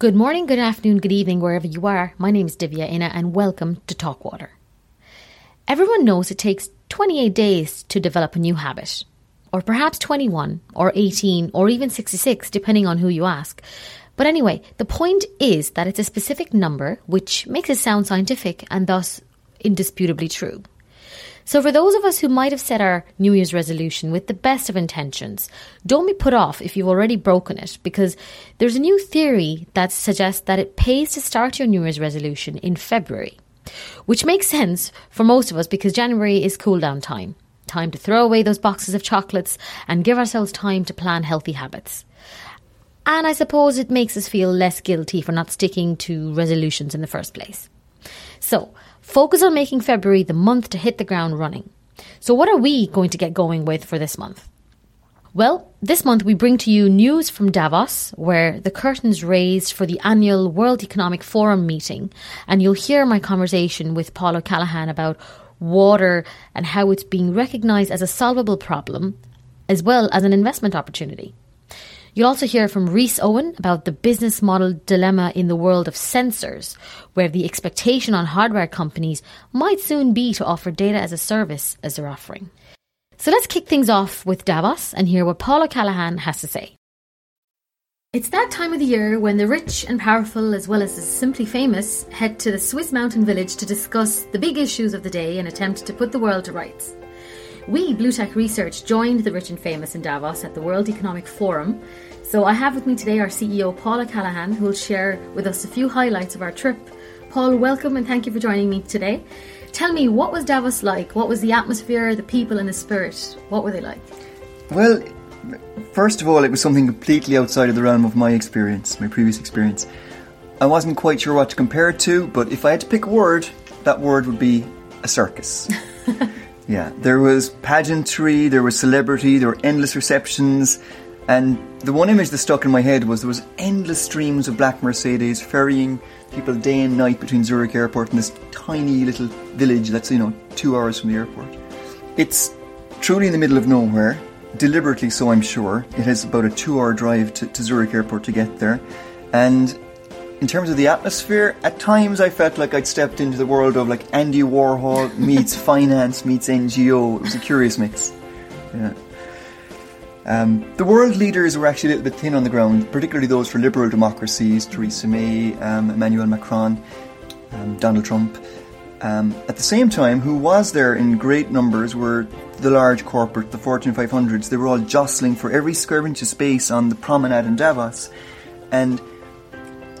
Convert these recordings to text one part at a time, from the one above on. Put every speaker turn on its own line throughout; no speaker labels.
Good morning, good afternoon, good evening, wherever you are. My name is Divya Ina, and welcome to Talkwater. Everyone knows it takes 28 days to develop a new habit, or perhaps 21, or 18, or even 66, depending on who you ask. But anyway, the point is that it's a specific number which makes it sound scientific and thus indisputably true. So, for those of us who might have set our New Year's resolution with the best of intentions, don't be put off if you've already broken it, because there's a new theory that suggests that it pays to start your New Year's resolution in February. Which makes sense for most of us because January is cool down time. Time to throw away those boxes of chocolates and give ourselves time to plan healthy habits. And I suppose it makes us feel less guilty for not sticking to resolutions in the first place. So, Focus on making February the month to hit the ground running. So, what are we going to get going with for this month? Well, this month we bring to you news from Davos, where the curtains raised for the annual World Economic Forum meeting, and you'll hear my conversation with Paul O'Callaghan about water and how it's being recognised as a solvable problem, as well as an investment opportunity. You'll also hear from Rhys Owen about the business model dilemma in the world of sensors, where the expectation on hardware companies might soon be to offer data as a service as they're offering. So let's kick things off with Davos and hear what Paul O'Callaghan has to say. It's that time of the year when the rich and powerful, as well as the simply famous, head to the Swiss mountain village to discuss the big issues of the day and attempt to put the world to rights. We, Bluetech Research, joined the rich and famous in Davos at the World Economic Forum so I have with me today our CEO, Paul O'Callaghan, who will share with us a few highlights of our trip. Paul, welcome and thank you for joining me today. Tell me, what was Davos like? What was the atmosphere, the people, and the spirit? What were they like?
Well, first of all, it was something completely outside of the realm of my experience, my previous experience. I wasn't quite sure what to compare it to, but if I had to pick a word, that word would be a circus. yeah, there was pageantry, there was celebrity, there were endless receptions, and the one image that stuck in my head was there was endless streams of black Mercedes ferrying people day and night between Zurich Airport and this tiny little village that's, you know, two hours from the airport. It's truly in the middle of nowhere, deliberately so, I'm sure. It has about a two hour drive to, to Zurich Airport to get there. And in terms of the atmosphere, at times I felt like I'd stepped into the world of like Andy Warhol meets finance meets NGO. It was a curious mix. Yeah. Um, the world leaders were actually a little bit thin on the ground, particularly those for liberal democracies, Theresa May, um, Emmanuel Macron, um, Donald Trump. Um, at the same time, who was there in great numbers were the large corporate, the Fortune 500s. They were all jostling for every square inch of space on the promenade in Davos. And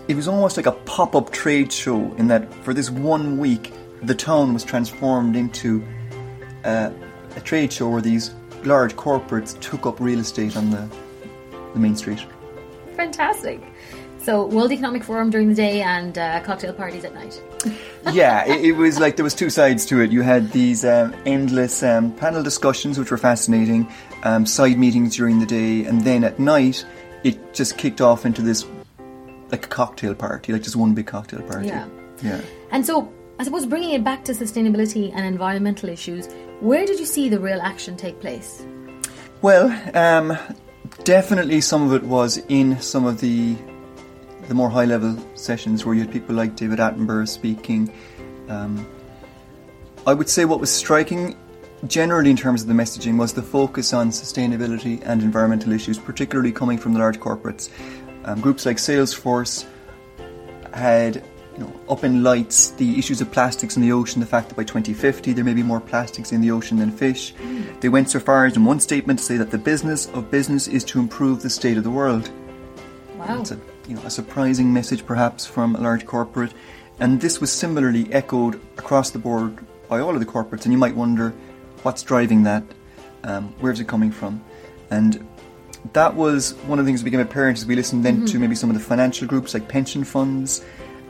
it was almost like a pop up trade show in that for this one week, the town was transformed into uh, a trade show where these large corporates took up real estate on the, the main street.
Fantastic. So World Economic Forum during the day and uh, cocktail parties at night.
yeah, it, it, was like there was two sides to it. You had these um, endless um, panel discussions, which were fascinating, um, side meetings during the day, and then at night it just kicked off into this like a cocktail party, like just one big cocktail party.
Yeah,
yeah.
And so I suppose bringing it back to sustainability and environmental issues, where did you see the real action take place?
Well, um, definitely some of it was in some of the the more high level sessions where you had people like David Attenborough speaking. Um, I would say what was striking generally in terms of the messaging was the focus on sustainability and environmental issues, particularly coming from the large corporates. Um, groups like Salesforce had you know, up in lights the issues of plastics in the ocean, the fact that by 2050 there may be more plastics in the ocean than fish. Mm. They went so far as in one statement to say that the business of business is to improve the state of the world.
Wow.
It's a, you know, a surprising message perhaps from a large corporate. And this was similarly echoed across the board by all of the corporates. And you might wonder what's driving that? Um, where's it coming from? And that was one of the things that became apparent as we listened then mm-hmm. to maybe some of the financial groups like pension funds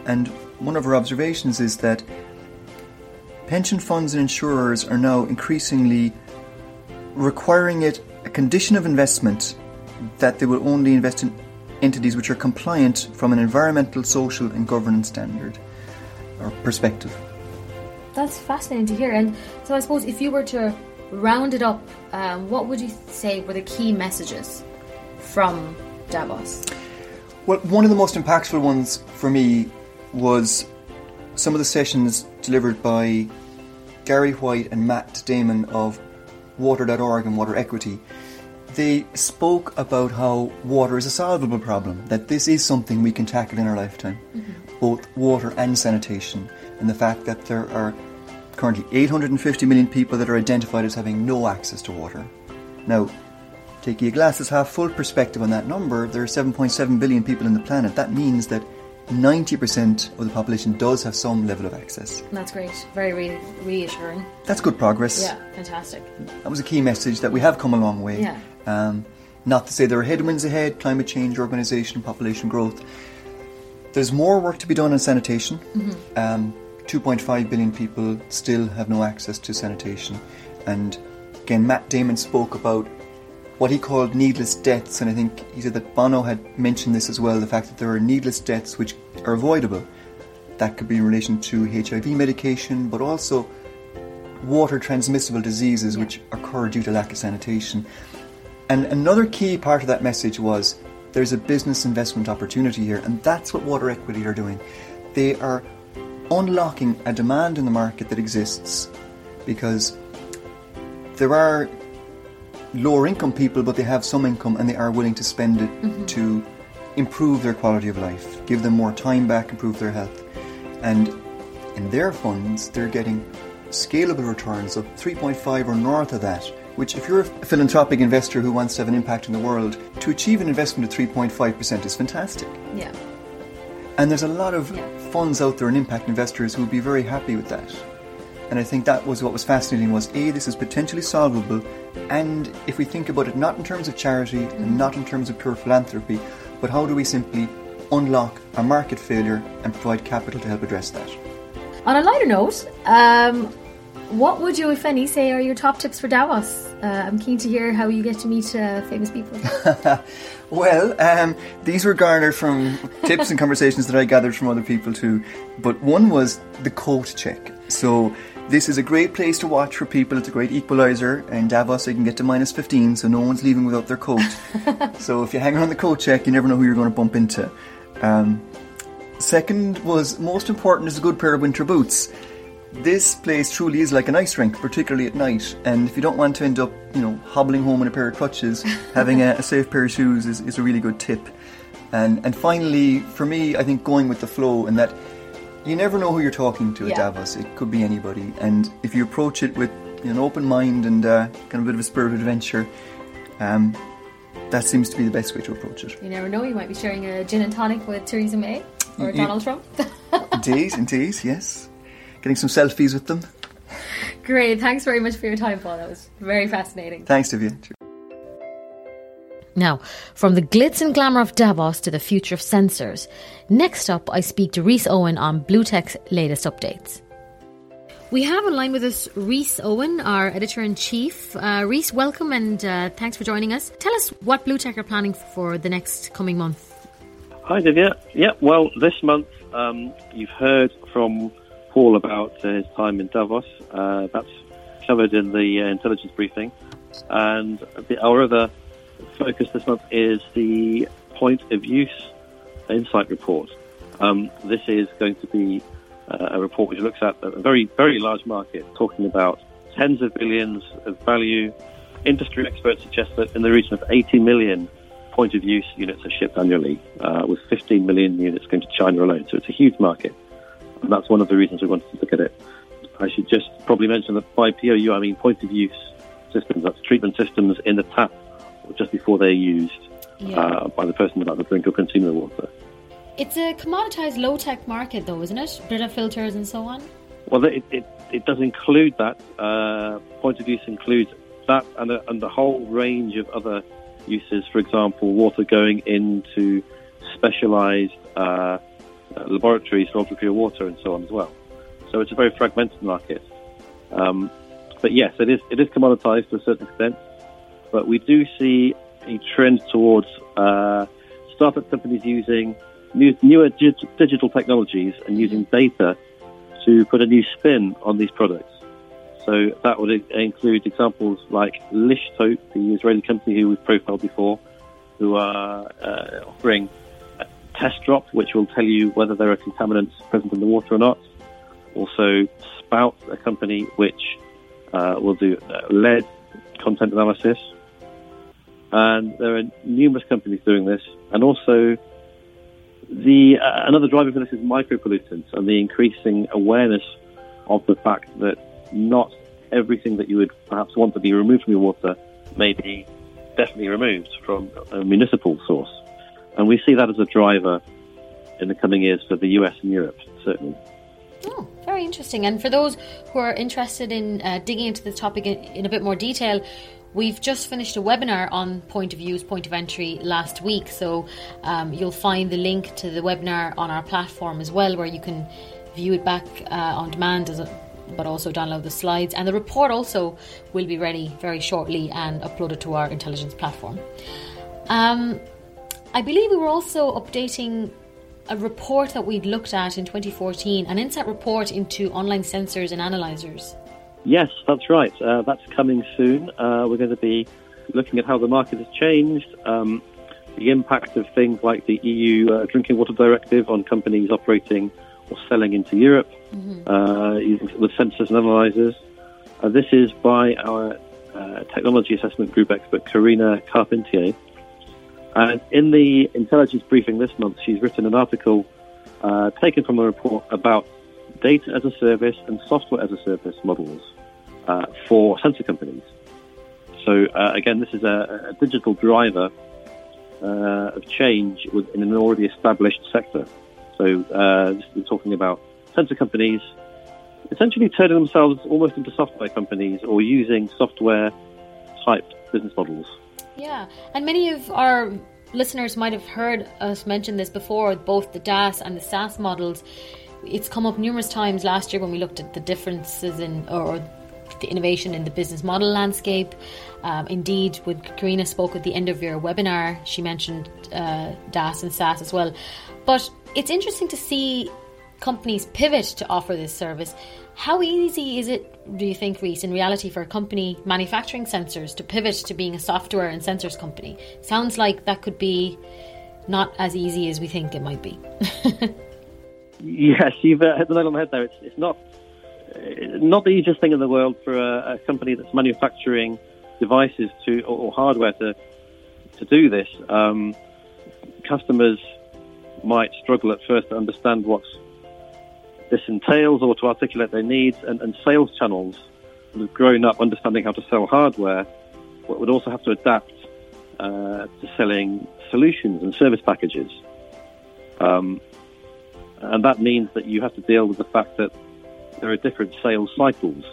and one of our observations is that pension funds and insurers are now increasingly requiring it a condition of investment that they will only invest in entities which are compliant from an environmental, social, and governance standard or perspective.
That's fascinating to hear. And so, I suppose if you were to round it up, um, what would you say were the key messages from Davos?
Well, one of the most impactful ones for me was some of the sessions delivered by Gary White and Matt Damon of Water.org and Water Equity. They spoke about how water is a solvable problem, that this is something we can tackle in our lifetime, mm-hmm. both water and sanitation, and the fact that there are currently 850 million people that are identified as having no access to water. Now, taking a glasses half full perspective on that number, there are 7.7 billion people on the planet. That means that 90% of the population does have some level of access.
That's great. Very re- reassuring.
That's good progress.
Yeah, fantastic.
That was a key message that we have come a long way.
Yeah.
Um, not to say there are headwinds ahead, climate change, urbanisation, population growth. There's more work to be done on sanitation. Mm-hmm. Um, 2.5 billion people still have no access to sanitation. And again, Matt Damon spoke about what he called needless deaths, and I think he said that Bono had mentioned this as well the fact that there are needless deaths which are avoidable. That could be in relation to HIV medication, but also water transmissible diseases which occur due to lack of sanitation. And another key part of that message was there's a business investment opportunity here, and that's what Water Equity are doing. They are unlocking a demand in the market that exists because there are lower income people, but they have some income and they are willing to spend it mm-hmm. to improve their quality of life, give them more time back, improve their health. And in their funds, they're getting scalable returns of 3.5 or north of that. Which, if you're a philanthropic investor who wants to have an impact in the world, to achieve an investment of 3.5% is fantastic.
Yeah.
And there's a lot of yeah. funds out there and impact investors who would be very happy with that. And I think that was what was fascinating was A, this is potentially solvable, and if we think about it not in terms of charity mm-hmm. and not in terms of pure philanthropy, but how do we simply unlock a market failure and provide capital to help address that?
On a lighter note, um, what would you, if any, say are your top tips for Davos? Uh, I'm keen to hear how you get to meet uh, famous people.
well, um, these were garnered from tips and conversations that I gathered from other people too. But one was the coat check. So this is a great place to watch for people. It's a great equaliser. In Davos, you can get to minus 15, so no one's leaving without their coat. so if you hang around the coat check, you never know who you're going to bump into. Um, second was most important is a good pair of winter boots. This place truly is like an ice rink, particularly at night. And if you don't want to end up, you know, hobbling home in a pair of crutches, having a, a safe pair of shoes is, is a really good tip. And and finally, for me, I think going with the flow and that you never know who you're talking to at yeah. Davos. It could be anybody, and if you approach it with an open mind and uh, kind of a bit of a spirit of adventure, um, that seems to be the best way to approach it.
You never know. You might be sharing a gin and tonic with Theresa May or you, Donald Trump.
indeed, indeed, yes. Getting some selfies with them.
Great. Thanks very much for your time, Paul. That was very fascinating.
Thanks, Divya.
Now, from the glitz and glamour of Davos to the future of sensors, next up I speak to Rhys Owen on BlueTech's latest updates. We have on line with us Rhys Owen, our editor in chief. Uh, Rhys, welcome and uh, thanks for joining us. Tell us what BlueTech are planning for the next coming month.
Hi, Divya. Yeah, well, this month um, you've heard from Paul about uh, his time in Davos. Uh, that's covered in the uh, intelligence briefing. And the, our other focus this month is the point of use insight report. Um, this is going to be uh, a report which looks at a very, very large market, talking about tens of billions of value. Industry experts suggest that in the region of 80 million point of use units are shipped annually, uh, with 15 million units going to China alone. So it's a huge market. And that's one of the reasons we wanted to look at it. I should just probably mention that by POU, I mean point of use systems. That's treatment systems in the tap just before they're used yeah. uh, by the person about to drink or consume the water.
It's a commoditized low tech market, though, isn't it? Brita filters and so on.
Well, it, it, it does include that. Uh, point of use includes that and a, and the whole range of other uses. For example, water going into specialized uh, laboratories for ultra pure water and so on as well. So it's a very fragmented market. Um, but yes, it is it is commoditized to a certain extent. But we do see a trend towards uh, startup companies using new, newer digital technologies and using data to put a new spin on these products. So that would include examples like Lishtot, the Israeli company who we've profiled before, who are uh, offering Test Drop, which will tell you whether there are contaminants present in the water or not. Also, Spout, a company which uh, will do uh, lead content analysis. And there are numerous companies doing this. And also, the uh, another driver for this is micropollutants and the increasing awareness of the fact that not everything that you would perhaps want to be removed from your water may be definitely removed from a municipal source. And we see that as a driver in the coming years for the US and Europe, certainly.
Oh, very interesting. And for those who are interested in uh, digging into this topic in, in, a bit more detail, we've just finished a webinar on point of use, point of entry last week. So um, you'll find the link to the webinar on our platform as well, where you can view it back uh, on demand a, but also download the slides. And the report also will be ready very shortly and uploaded to our intelligence platform. Um, I believe we were also updating a report that we'd looked at in 2014, an insight report into online sensors and analyzers.
Yes, that's right. Uh, that's coming soon. Uh, we're going to be looking at how the market has changed, um, the impact of things like the EU uh, Drinking Water Directive on companies operating or selling into Europe mm-hmm. Uh, using, with sensors and analyzers. Uh, this is by our uh, technology assessment group expert, Karina Carpentier. And in the intelligence briefing this month, she's written an article uh, taken from a report about data as a service and software as a service models uh, for sensor companies. So uh, again, this is a, a digital driver uh, of change in an already established sector. So uh, we're talking about sensor companies essentially turning themselves almost into software companies or using software type business models.
Yeah, and many of our listeners might have heard us mention this before, both the DaaS and the SaaS models. It's come up numerous times last year when we looked at the differences in or the innovation in the business model landscape. Um, indeed, when Karina spoke at the end of your webinar, she mentioned uh, DaaS and SaaS as well. But it's interesting to see companies pivot to offer this service. How easy is it, do you think, Rhys, in reality, for a company manufacturing sensors to pivot to being a software and sensors company? Sounds like that could be not as easy as we think it might be.
yes, you've uh, hit the nail on the head there. It's, it's not uh, not the easiest thing in the world for a, a company that's manufacturing devices to or, or, hardware to to do this. Um, customers might struggle at first to understand what's this entails or to articulate their needs, and, and sales channels have grown up understanding how to sell hardware would also have to adapt uh, to selling solutions and service packages. Um, and that means that you have to deal with the fact that there are different sales cycles.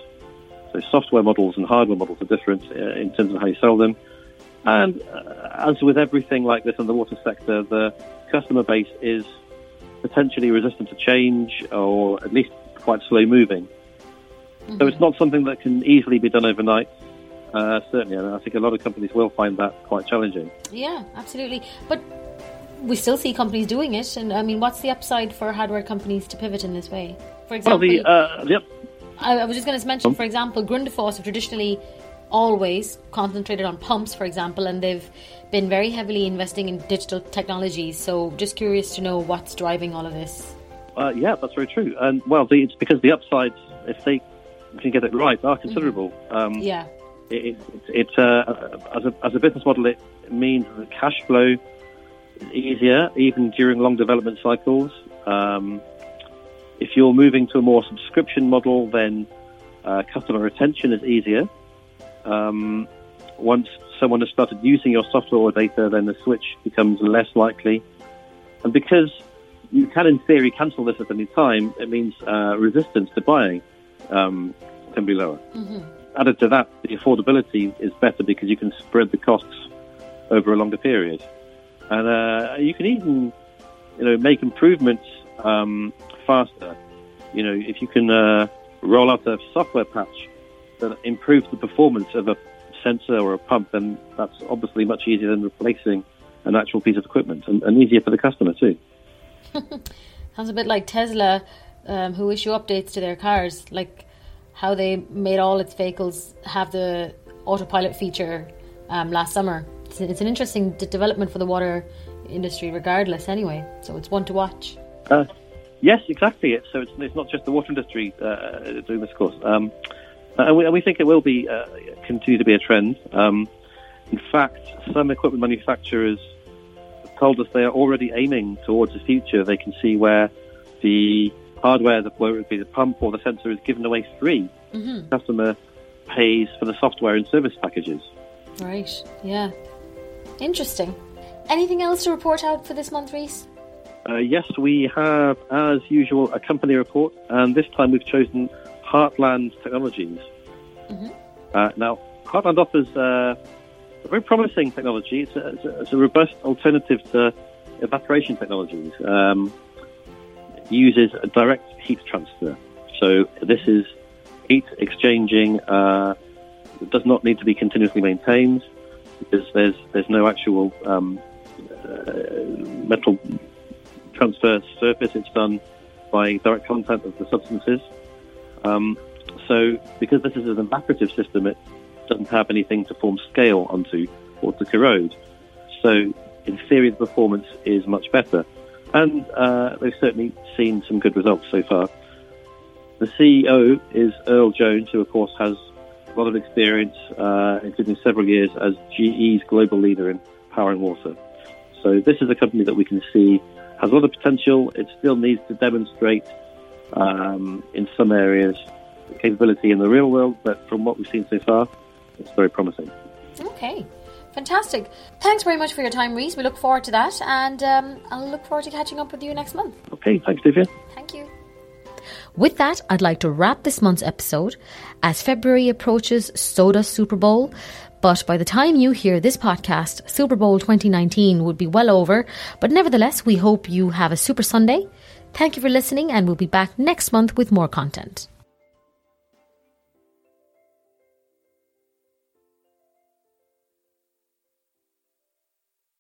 So software models and hardware models are different uh, in terms of how you sell them. And uh, as with everything like this in the water sector, the customer base is potentially resistant to change or at least quite slow moving. Mm-hmm. So it's not something that can easily be done overnight. Uh, certainly, and I think a lot of companies will find that quite challenging.
Yeah, absolutely. But we still see companies doing it, and I mean, what's the upside for hardware companies to pivot in this way?
For example, well, the, uh, yep.
I, I was just going to mention, for example, Grundfos have traditionally always concentrated on pumps, for example, and they've been very heavily investing in digital technologies. So, just curious to know what's driving all of this.
Uh, yeah, that's very true. And well, the, it's because the upsides, if they can get it right, are considerable.
Mm-hmm. Um, yeah.
It, it, it uh, as, a, as a business model, it means that cash flow is easier, even during long development cycles. Um, if you're moving to a more subscription model, then uh, customer retention is easier. Um, once someone has started using your software or data, then the switch becomes less likely. And because you can, in theory, cancel this at any time, it means uh, resistance to buying um, can be lower. Mm-hmm. Added to that, the affordability is better because you can spread the costs over a longer period. And uh, you can even, you know, make improvements um, faster. You know, if you can uh, roll out a software patch that improves the performance of a sensor or a pump, then that's obviously much easier than replacing an actual piece of equipment and, and easier for the customer too.
Sounds a bit like Tesla, um, who issue updates to their cars, like how they made all its vehicles have the autopilot feature um, last summer. It's, it's, an interesting d- development for the water industry, regardless. Anyway, so it's one to watch.
Uh, yes, exactly. It's, so it's, it's not just the water industry uh, doing this course, um, and, we, and, we, think it will be uh, continue to be a trend. Um, in fact, some equipment manufacturers have told us they are already aiming towards the future. They can see where the hardware, whether it be the pump or the sensor, is given away free. Mm-hmm. The customer pays for the software and service packages.
Right. Yeah. Interesting. Anything else to report out for this month, Rhys?
Uh, yes, we have, as usual, a company report, and this time we've chosen Heartland Technologies. Mm-hmm. Uh, now, Heartland offers uh, a very promising technology. It's a, it's, a, it's a, robust alternative to evaporation technologies. Um, it uses a direct heat transfer. So this is heat exchanging. Uh, it does not need to be continuously maintained because there's there's no actual um, uh, metal transfer surface. It's done by direct contact of the substances. Um, so because this is an evaporative system, it doesn't have anything to form scale onto or to corrode. So in theory, the performance is much better. And uh, they've certainly seen some good results so far. The CEO is Earl Jones, who of course has a lot of experience, uh, including several years as GE's global leader in power and water. So this is a company that we can see has a lot of potential. It still needs to demonstrate um, in some areas capability in the real world, but from what we've seen so far, it's very promising.
Okay. Fantastic. Thanks very much for your time, Rhys. We look forward to that, and um, I'll look forward to catching up with you next month.
Okay, thanks, Divya.
Thank you. With that, I'd like to wrap this month's episode. As February approaches, so does Super Bowl. But by the time you hear this podcast, Super Bowl 2019 would be well over. But nevertheless, we hope you have a super Sunday. Thank you for listening, and we'll be back next month with more content.